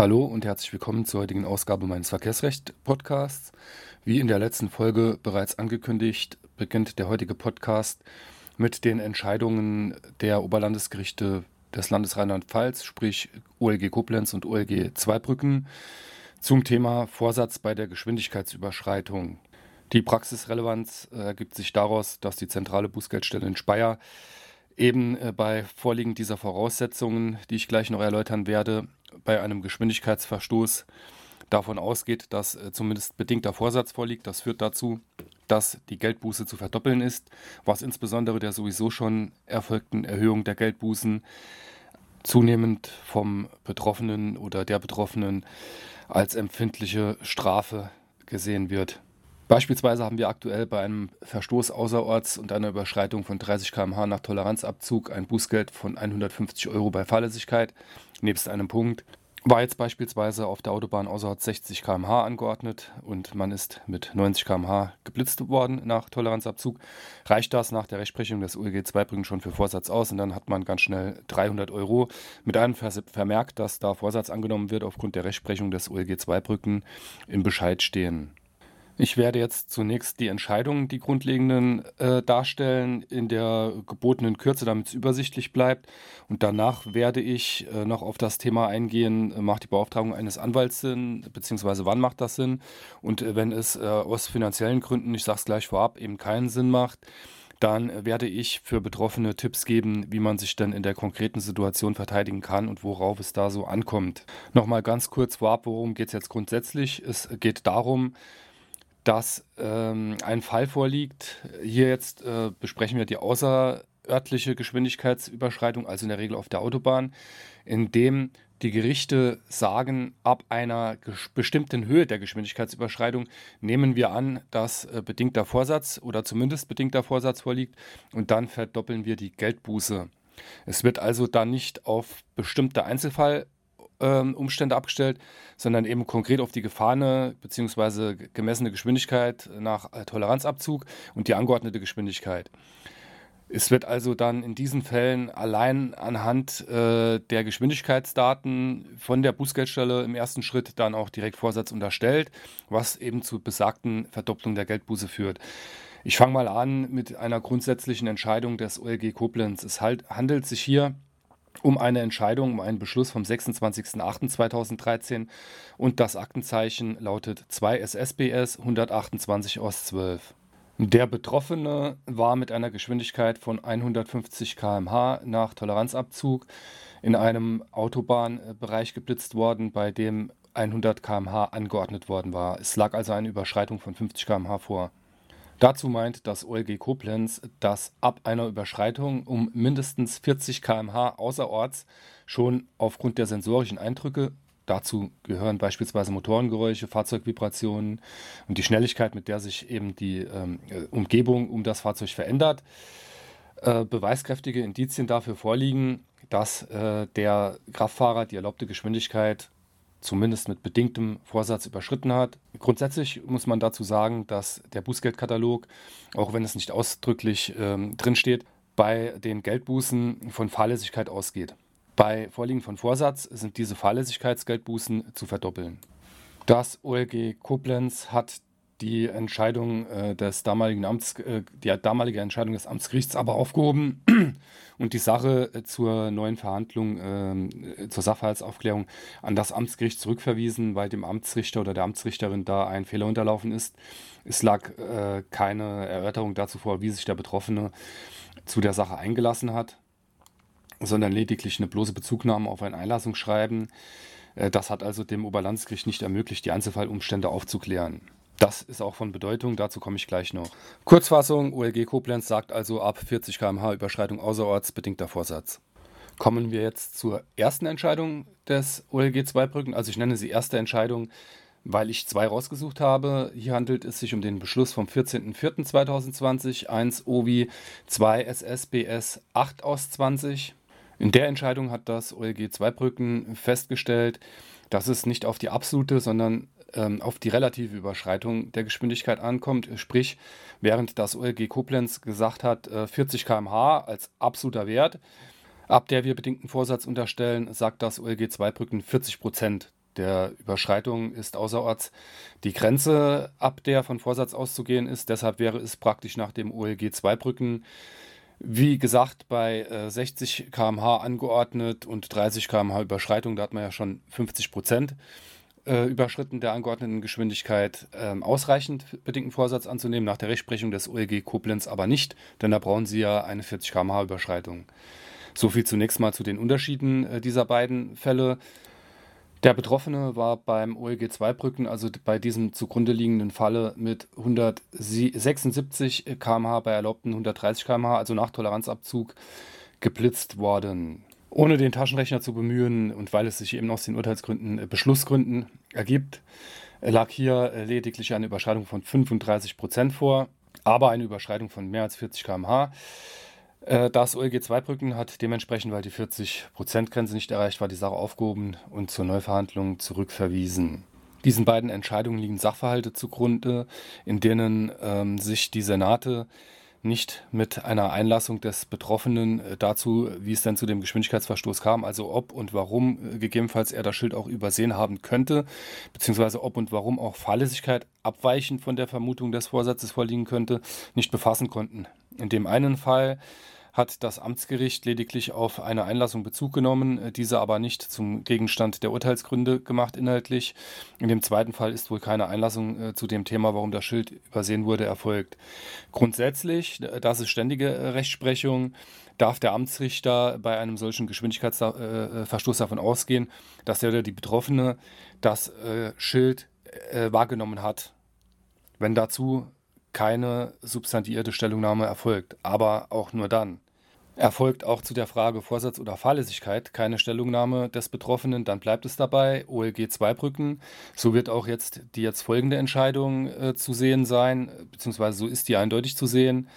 Hallo und herzlich willkommen zur heutigen Ausgabe meines Verkehrsrecht-Podcasts. Wie in der letzten Folge bereits angekündigt, beginnt der heutige Podcast mit den Entscheidungen der Oberlandesgerichte des Landes Rheinland-Pfalz, sprich OLG Koblenz und OLG Zweibrücken, zum Thema Vorsatz bei der Geschwindigkeitsüberschreitung. Die Praxisrelevanz ergibt sich daraus, dass die zentrale Bußgeldstelle in Speyer eben äh, bei Vorliegen dieser Voraussetzungen, die ich gleich noch erläutern werde, bei einem Geschwindigkeitsverstoß davon ausgeht, dass äh, zumindest bedingter Vorsatz vorliegt. Das führt dazu, dass die Geldbuße zu verdoppeln ist, was insbesondere der sowieso schon erfolgten Erhöhung der Geldbußen zunehmend vom Betroffenen oder der Betroffenen als empfindliche Strafe gesehen wird. Beispielsweise haben wir aktuell bei einem Verstoß außerorts und einer Überschreitung von 30 km/h nach Toleranzabzug ein Bußgeld von 150 Euro bei Fahrlässigkeit, nebst einem Punkt. War jetzt beispielsweise auf der Autobahn außerorts 60 km/h angeordnet und man ist mit 90 km/h geblitzt worden nach Toleranzabzug, reicht das nach der Rechtsprechung des UEG 2 Brücken schon für Vorsatz aus und dann hat man ganz schnell 300 Euro mit einem Vermerk, dass da Vorsatz angenommen wird aufgrund der Rechtsprechung des UEG 2 Brücken im Bescheid stehen. Ich werde jetzt zunächst die Entscheidungen, die grundlegenden, äh, darstellen in der gebotenen Kürze, damit es übersichtlich bleibt. Und danach werde ich äh, noch auf das Thema eingehen, äh, macht die Beauftragung eines Anwalts Sinn, beziehungsweise wann macht das Sinn? Und äh, wenn es äh, aus finanziellen Gründen, ich sage es gleich vorab, eben keinen Sinn macht, dann werde ich für Betroffene Tipps geben, wie man sich dann in der konkreten Situation verteidigen kann und worauf es da so ankommt. Nochmal ganz kurz vorab, worum geht es jetzt grundsätzlich? Es geht darum, dass ähm, ein Fall vorliegt. Hier jetzt äh, besprechen wir die außerörtliche Geschwindigkeitsüberschreitung, also in der Regel auf der Autobahn, in dem die Gerichte sagen, ab einer bestimmten Höhe der Geschwindigkeitsüberschreitung nehmen wir an, dass äh, bedingter Vorsatz oder zumindest bedingter Vorsatz vorliegt und dann verdoppeln wir die Geldbuße. Es wird also dann nicht auf bestimmte Einzelfall ähm, Umstände abgestellt, sondern eben konkret auf die gefahrene bzw. gemessene Geschwindigkeit nach äh, Toleranzabzug und die angeordnete Geschwindigkeit. Es wird also dann in diesen Fällen allein anhand äh, der Geschwindigkeitsdaten von der Bußgeldstelle im ersten Schritt dann auch direkt Vorsatz unterstellt, was eben zu besagten Verdopplung der Geldbuße führt. Ich fange mal an mit einer grundsätzlichen Entscheidung des OLG Koblenz. Es halt, handelt sich hier um eine Entscheidung, um einen Beschluss vom 26.08.2013 und das Aktenzeichen lautet 2 SSBS 128 Ost 12. Der Betroffene war mit einer Geschwindigkeit von 150 km/h nach Toleranzabzug in einem Autobahnbereich geblitzt worden, bei dem 100 km/h angeordnet worden war. Es lag also eine Überschreitung von 50 km/h vor. Dazu meint das OLG Koblenz, dass ab einer Überschreitung um mindestens 40 km/h außerorts schon aufgrund der sensorischen Eindrücke Dazu gehören beispielsweise Motorengeräusche, Fahrzeugvibrationen und die Schnelligkeit, mit der sich eben die ähm, äh, Umgebung um das Fahrzeug verändert. Äh, beweiskräftige Indizien dafür vorliegen, dass äh, der Kraftfahrer die erlaubte Geschwindigkeit zumindest mit bedingtem Vorsatz überschritten hat. Grundsätzlich muss man dazu sagen, dass der Bußgeldkatalog, auch wenn es nicht ausdrücklich ähm, drinsteht, bei den Geldbußen von Fahrlässigkeit ausgeht. Bei Vorliegen von Vorsatz sind diese Fahrlässigkeitsgeldbußen zu verdoppeln. Das OLG Koblenz hat die Entscheidung äh, des damaligen Amts, äh, die damalige Entscheidung des Amtsgerichts aber aufgehoben und die Sache äh, zur neuen Verhandlung, äh, zur Sachverhaltsaufklärung an das Amtsgericht zurückverwiesen, weil dem Amtsrichter oder der Amtsrichterin da ein Fehler unterlaufen ist. Es lag äh, keine Erörterung dazu vor, wie sich der Betroffene zu der Sache eingelassen hat, sondern lediglich eine bloße Bezugnahme auf ein Einlassungsschreiben. Äh, das hat also dem Oberlandesgericht nicht ermöglicht, die Einzelfallumstände aufzuklären. Das ist auch von Bedeutung, dazu komme ich gleich noch. Kurzfassung, OLG Koblenz sagt also ab 40 km/h Überschreitung außerorts bedingter Vorsatz. Kommen wir jetzt zur ersten Entscheidung des OLG Zweibrücken. Also ich nenne sie erste Entscheidung, weil ich zwei rausgesucht habe. Hier handelt es sich um den Beschluss vom 14.04.2020, 1 OVI 2 SSBS 8 aus 20. In der Entscheidung hat das OLG Zweibrücken festgestellt, dass es nicht auf die absolute, sondern ähm, auf die relative Überschreitung der Geschwindigkeit ankommt. Sprich, während das OLG Koblenz gesagt hat, äh, 40 km/h als absoluter Wert, ab der wir bedingten Vorsatz unterstellen, sagt das OLG Zweibrücken 40 Prozent der Überschreitung ist außerorts die Grenze, ab der von Vorsatz auszugehen ist. Deshalb wäre es praktisch nach dem OLG 2 Brücken, wie gesagt, bei äh, 60 km/h angeordnet und 30 km/h Überschreitung. Da hat man ja schon 50 Prozent äh, überschritten der angeordneten Geschwindigkeit äh, ausreichend bedingten Vorsatz anzunehmen. Nach der Rechtsprechung des OLG Koblenz aber nicht, denn da brauchen Sie ja eine 40 km/h Überschreitung. So viel zunächst mal zu den Unterschieden äh, dieser beiden Fälle. Der Betroffene war beim OLG 2 Brücken, also bei diesem zugrunde liegenden Falle, mit 176 km/h bei erlaubten 130 km/h, also nach Toleranzabzug, geblitzt worden. Ohne den Taschenrechner zu bemühen und weil es sich eben aus den Urteilsgründen äh, Beschlussgründen ergibt, lag hier äh, lediglich eine Überschreitung von 35 Prozent vor, aber eine Überschreitung von mehr als 40 km/h. Äh, das OLG 2 Brücken hat dementsprechend, weil die 40%-Grenze nicht erreicht war, die Sache aufgehoben und zur Neuverhandlung zurückverwiesen. Diesen beiden Entscheidungen liegen Sachverhalte zugrunde, in denen ähm, sich die Senate nicht mit einer Einlassung des Betroffenen äh, dazu, wie es denn zu dem Geschwindigkeitsverstoß kam, also ob und warum äh, gegebenenfalls er das Schild auch übersehen haben könnte, beziehungsweise ob und warum auch Fahrlässigkeit abweichend von der Vermutung des Vorsatzes vorliegen könnte, nicht befassen konnten. In dem einen Fall hat das Amtsgericht lediglich auf eine Einlassung Bezug genommen, äh, diese aber nicht zum Gegenstand der Urteilsgründe gemacht inhaltlich. In dem zweiten Fall ist wohl keine Einlassung äh, zu dem Thema, warum das Schild übersehen wurde, erfolgt. Grundsätzlich, äh, das ist ständige Rechtsprechung, darf der Amtsrichter bei einem solchen Geschwindigkeitsverstoß davon ausgehen, dass der oder die Betroffene das Schild wahrgenommen hat. Wenn dazu keine substantiierte Stellungnahme erfolgt, aber auch nur dann. Erfolgt auch zu der Frage Vorsatz oder Fahrlässigkeit keine Stellungnahme des Betroffenen, dann bleibt es dabei, OLG 2 Brücken. So wird auch jetzt die jetzt folgende Entscheidung äh, zu sehen sein, beziehungsweise so ist die eindeutig zu sehen.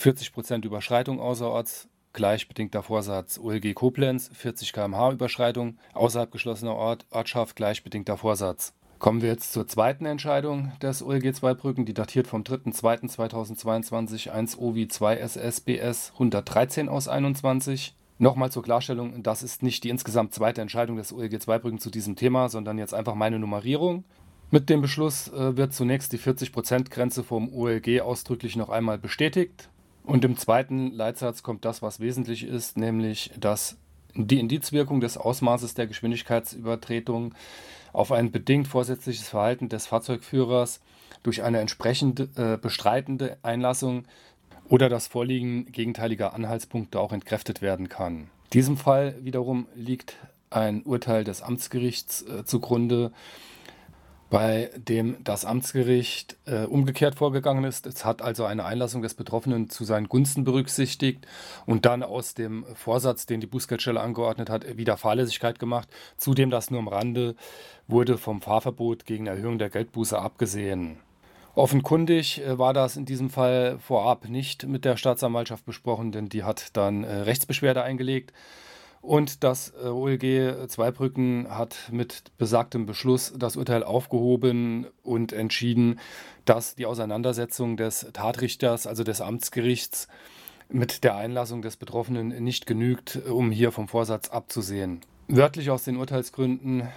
40% Überschreitung außerorts, gleichbedingter Vorsatz OLG Koblenz, 40 km/h Überschreitung außerhalb geschlossener Ort, Ortschaft, gleichbedingter Vorsatz. Kommen wir jetzt zur zweiten Entscheidung des OLG 2 Brücken, die datiert vom 3.2.2022 1 OVI 2 SSBS 113 aus 21. Nochmal zur Klarstellung, das ist nicht die insgesamt zweite Entscheidung des OLG 2 Brücken zu diesem Thema, sondern jetzt einfach meine Nummerierung. Mit dem Beschluss äh, wird zunächst die 40%-Grenze vom OLG ausdrücklich noch einmal bestätigt. Und im zweiten Leitsatz kommt das, was wesentlich ist, nämlich dass die Indizwirkung des Ausmaßes der Geschwindigkeitsübertretung auf ein bedingt vorsätzliches Verhalten des Fahrzeugführers durch eine entsprechend äh, bestreitende Einlassung oder das Vorliegen gegenteiliger Anhaltspunkte auch entkräftet werden kann. Diesem Fall wiederum liegt ein Urteil des Amtsgerichts äh, zugrunde, bei dem das Amtsgericht äh, umgekehrt vorgegangen ist. Es hat also eine Einlassung des Betroffenen zu seinen Gunsten berücksichtigt und dann aus dem Vorsatz, den die Bußgeldstelle angeordnet hat, wieder Fahrlässigkeit gemacht. Zudem das nur am Rande wurde vom Fahrverbot gegen Erhöhung der Geldbuße abgesehen. Offenkundig äh, war das in diesem Fall vorab nicht mit der Staatsanwaltschaft besprochen, denn die hat dann äh, Rechtsbeschwerde eingelegt. Und das äh, OLG Zweibrücken hat mit besagtem Beschluss das Urteil aufgehoben und entschieden, dass die Auseinandersetzung des Tatrichters, also des Amtsgerichts, mit der Einlassung des Betroffenen nicht genügt, um hier vom Vorsatz abzusehen. Wörtlich aus den Urteilsgründen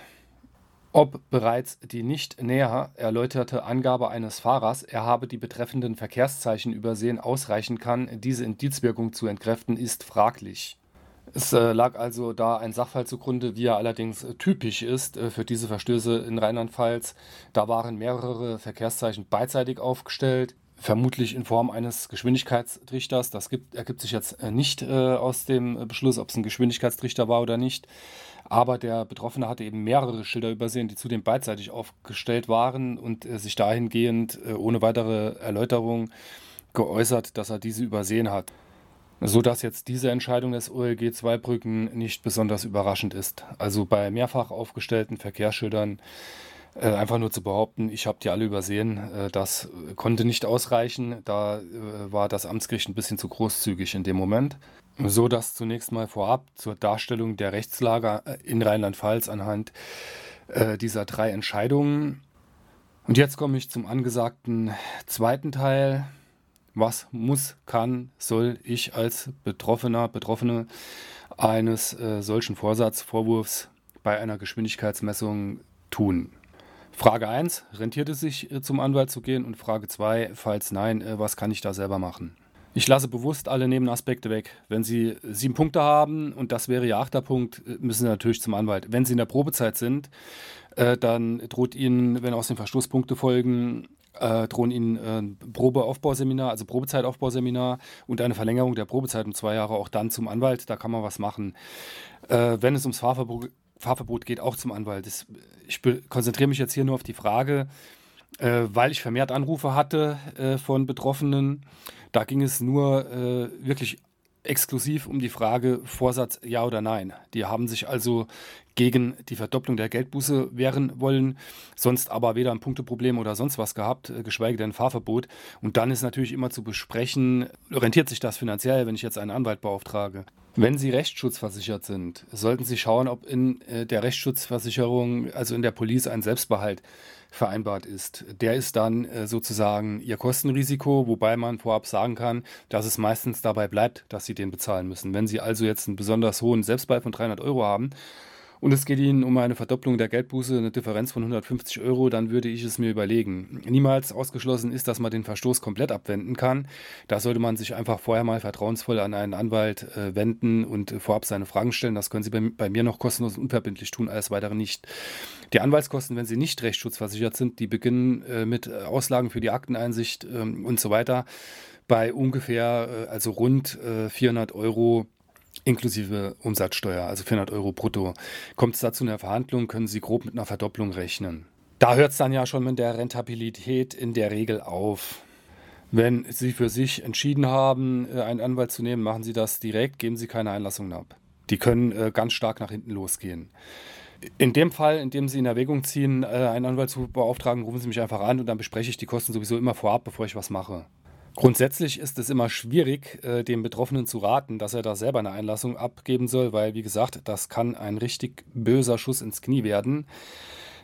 ob bereits die nicht näher erläuterte Angabe eines Fahrers, er habe die betreffenden Verkehrszeichen übersehen, ausreichen kann, diese Indizwirkung zu entkräften, ist fraglich. Es äh, lag also da ein Sachverhalt zugrunde, wie er allerdings äh, typisch ist äh, für diese Verstöße in Rheinland-Pfalz. Da waren mehrere Verkehrszeichen beidseitig aufgestellt, vermutlich in Form eines Geschwindigkeitstrichters. Das gibt, ergibt sich jetzt nicht aus dem Beschluss, ob es ein Geschwindigkeitstrichter war oder nicht. Aber der Betroffene hatte eben mehrere Schilder übersehen, die zudem beidseitig aufgestellt waren und sich dahingehend ohne weitere Erläuterung geäußert, dass er diese übersehen hat sodass jetzt diese Entscheidung des OLG Zweibrücken nicht besonders überraschend ist. Also bei mehrfach aufgestellten Verkehrsschildern äh, einfach nur zu behaupten, ich habe die alle übersehen, äh, das konnte nicht ausreichen. Da äh, war das Amtsgericht ein bisschen zu großzügig in dem Moment. So dass zunächst mal vorab zur Darstellung der Rechtslage äh, in Rheinland-Pfalz anhand äh, dieser drei Entscheidungen. Und jetzt komme ich zum angesagten zweiten Teil was muss, kann, soll ich als Betroffener, Betroffene eines äh, solchen Vorsatzvorwurfs bei einer Geschwindigkeitsmessung tun. Frage 1, rentiert es sich äh, zum Anwalt zu gehen? Und Frage 2, falls nein, äh, was kann ich da selber machen? Ich lasse bewusst alle Nebenaspekte weg. Wenn Sie sieben Punkte haben und das wäre Ihr achter Punkt, äh, müssen Sie natürlich zum Anwalt. Wenn Sie in der Probezeit sind, dann droht Ihnen, wenn aus den Verstoßpunkte folgen, äh, drohen Ihnen äh, Probeaufbauseminar, also Probezeitaufbauseminar und eine Verlängerung der Probezeit um zwei Jahre auch dann zum Anwalt. Da kann man was machen. Äh, wenn es ums Fahrverbot, Fahrverbot geht, auch zum Anwalt. Das, ich konzentriere mich jetzt hier nur auf die Frage, äh, weil ich vermehrt Anrufe hatte äh, von Betroffenen. Da ging es nur äh, wirklich exklusiv um die Frage Vorsatz ja oder nein. Die haben sich also gegen die Verdopplung der Geldbuße wehren wollen, sonst aber weder ein Punkteproblem oder sonst was gehabt, äh, geschweige denn Fahrverbot. Und dann ist natürlich immer zu besprechen, rentiert sich das finanziell, wenn ich jetzt einen Anwalt beauftrage. Wenn Sie rechtsschutzversichert sind, sollten Sie schauen, ob in äh, der Rechtsschutzversicherung, also in der Police, ein Selbstbehalt vereinbart ist. Der ist dann äh, sozusagen Ihr Kostenrisiko, wobei man vorab sagen kann, dass es meistens dabei bleibt, dass Sie den bezahlen müssen. Wenn Sie also jetzt einen besonders hohen Selbstbehalt von 300 Euro haben, und es geht Ihnen um eine Verdopplung der Geldbuße, eine Differenz von 150 Euro, dann würde ich es mir überlegen. Niemals ausgeschlossen ist, dass man den Verstoß komplett abwenden kann. Da sollte man sich einfach vorher mal vertrauensvoll an einen Anwalt äh, wenden und vorab seine Fragen stellen. Das können Sie bei, bei, mir noch kostenlos und unverbindlich tun, alles weitere nicht. Die Anwaltskosten, wenn Sie nicht rechtsschutzversichert sind, die beginnen äh, mit Auslagen für die Akteneinsicht ähm, und so weiter bei ungefähr, äh, also rund 400 äh, Euro inklusive Umsatzsteuer, also 400 Euro brutto. Kommt es dazu in der Verhandlung, können Sie grob mit einer Verdopplung rechnen. Da hört es dann ja schon mit der Rentabilität in der Regel auf. Wenn Sie für sich entschieden haben, äh, einen Anwalt zu nehmen, machen Sie das direkt, geben Sie keine Einlassungen ab. Die können äh, ganz stark nach hinten losgehen. In dem Fall, in dem Sie in Erwägung ziehen, äh, einen Anwalt zu beauftragen, rufen Sie mich einfach an und dann bespreche ich die Kosten sowieso immer vorab, bevor ich was mache. Grundsätzlich ist es immer schwierig, äh, dem Betroffenen zu raten, dass er da selber eine Einlassung abgeben soll, weil, wie gesagt, das kann ein richtig böser Schuss ins Knie werden.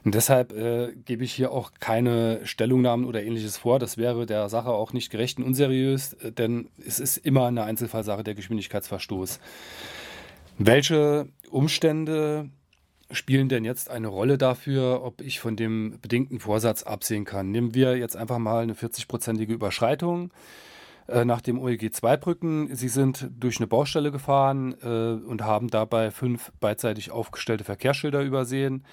Und deshalb äh, gebe ich hier auch keine Stellungnahmen oder ähnliches vor. Das wäre der Sache auch nicht gerecht und unseriös, äh, denn es ist immer eine Einzelfallsache der Geschwindigkeitsverstoß. Welche Umstände spielen denn jetzt eine Rolle dafür, ob ich von dem bedingten Vorsatz absehen kann? Nehmen wir jetzt einfach mal eine 40-prozentige Überschreitung äh, nach dem OEG 2 Brücken. Sie sind durch eine Baustelle gefahren äh, und haben dabei fünf beidseitig aufgestellte Verkehrsschilder übersehen.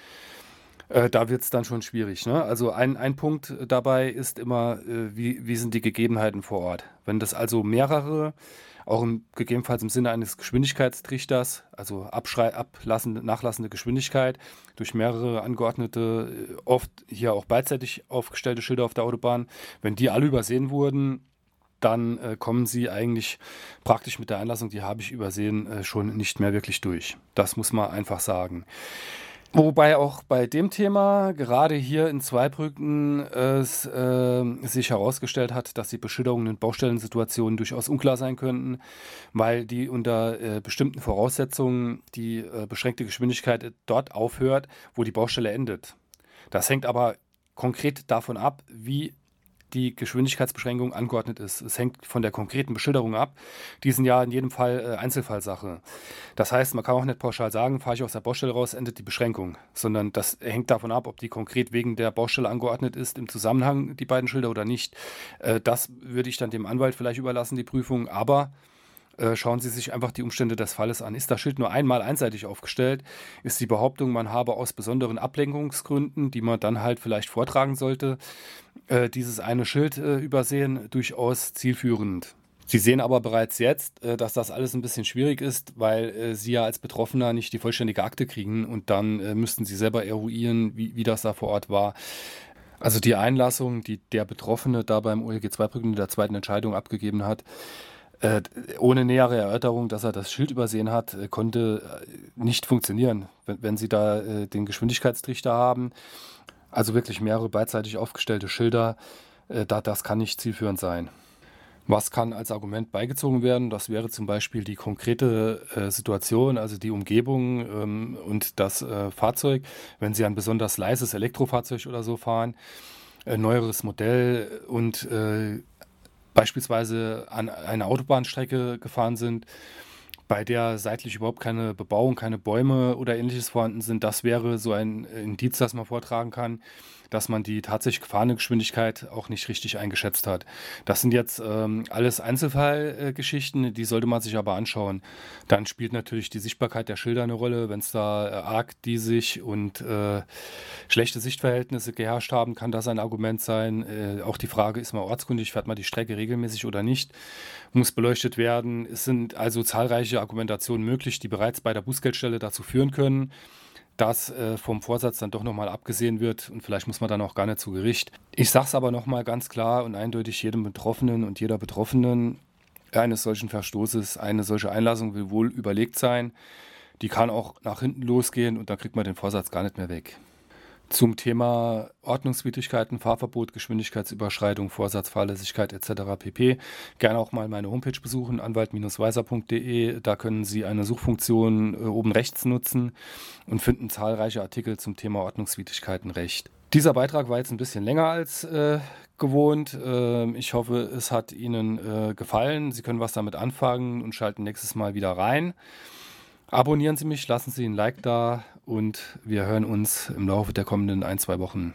Äh, da wird es dann schon schwierig. Ne? Also ein, ein Punkt dabei ist immer, äh, wie, wie sind die Gegebenheiten vor Ort. Wenn das also mehrere auch im, gegebenenfalls im Sinne eines Geschwindigkeitstrichters, also abschrei ablassende, nachlassende Geschwindigkeit durch mehrere angeordnete, äh, oft hier auch beidseitig aufgestellte Schilder auf der Autobahn, wenn die alle übersehen wurden, dann äh, kommen sie eigentlich praktisch mit der Einlassung, die habe ich übersehen, äh, schon nicht mehr wirklich durch. Das muss man einfach sagen. Wobei auch bei dem Thema gerade hier in Zweibrücken es äh, sich herausgestellt hat, dass die Beschilderungen in Baustellensituationen durchaus unklar sein könnten, weil die unter äh, bestimmten Voraussetzungen die äh, beschränkte Geschwindigkeit dort aufhört, wo die Baustelle endet. Das hängt aber konkret davon ab, wie die Geschwindigkeitsbeschränkung angeordnet ist. Es hängt von der konkreten Beschilderung ab. Die sind ja in jedem Fall äh, Einzelfallsache. Das heißt, man kann auch nicht pauschal sagen, fahre ich aus der Baustelle raus, endet die Beschränkung, sondern das hängt davon ab, ob die konkret wegen der Baustelle angeordnet ist, im Zusammenhang die beiden Schilder oder nicht. Äh, das würde ich dann dem Anwalt vielleicht überlassen, die Prüfung. Aber äh, schauen Sie sich einfach die Umstände des Falles an. Ist das Schild nur einmal einseitig aufgestellt? Ist die Behauptung, man habe aus besonderen Ablenkungsgründen, die man dann halt vielleicht vortragen sollte, äh, dieses eine Schild äh, übersehen, durchaus zielführend? Sie sehen aber bereits jetzt, dass das alles ein bisschen schwierig ist, weil Sie ja als Betroffener nicht die vollständige Akte kriegen und dann müssten Sie selber eruieren, wie, wie das da vor Ort war. Also die Einlassung, die der Betroffene da beim OLG 2-Brücken in der zweiten Entscheidung abgegeben hat, äh, ohne nähere Erörterung, dass er das Schild übersehen hat, äh, konnte äh, nicht funktionieren, wenn, wenn Sie da äh, den Geschwindigkeitstrichter haben. Also wirklich mehrere beidseitig aufgestellte Schilder, da, das kann nicht zielführend sein. Was kann als Argument beigezogen werden? Das wäre zum Beispiel die konkrete äh, Situation, also die Umgebung ähm, und das äh, Fahrzeug. Wenn Sie ein besonders leises Elektrofahrzeug oder so fahren, äh, neueres Modell und beispielsweise an einer Autobahnstrecke gefahren sind, bei der seitlich überhaupt keine Bebauung, keine Bäume oder ähnliches vorhanden sind. Das wäre so ein Indiz, das man vortragen kann, dass man die tatsächlich gefahrene Geschwindigkeit auch nicht richtig eingeschätzt hat. Das sind jetzt ähm, alles Einzelfallgeschichten, äh, die sollte man sich aber anschauen. Dann spielt natürlich die Sichtbarkeit der Schilder eine Rolle. Wenn es da äh, arg diesig und äh, schlechte Sichtverhältnisse geherrscht haben, kann das ein Argument sein. Äh, auch die Frage, ist man ortskundig, fährt man die Strecke regelmäßig oder nicht, muss beleuchtet werden. Es sind also zahlreiche Argumentationen möglich, die bereits bei der Bußgeldstelle dazu führen können, dass äh, vom Vorsatz dann doch nochmal abgesehen wird und vielleicht muss man dann auch gar nicht zu Gericht. Ich sage es aber nochmal ganz klar und eindeutig jedem Betroffenen und jeder Betroffenen eines solchen Verstoßes, eine solche Einlassung will wohl überlegt sein. Die kann auch nach hinten losgehen und dann kriegt man den Vorsatz gar nicht mehr weg. Zum Thema Ordnungswidrigkeiten, Fahrverbot, Geschwindigkeitsüberschreitung, Vorsatz, Fahrlässigkeit etc. pp. Gerne auch mal meine Homepage besuchen, anwalt-weiser.de. Da können Sie eine Suchfunktion äh, oben rechts nutzen und finden zahlreiche Artikel zum Thema Ordnungswidrigkeitenrecht. Dieser Beitrag war jetzt ein bisschen länger als äh, gewohnt. Äh, ich hoffe, es hat Ihnen äh, gefallen. Sie können was damit anfangen und schalten nächstes Mal wieder rein. Abonnieren Sie mich, lassen Sie ein Like da und wir hören uns im Laufe der kommenden ein, zwei Wochen.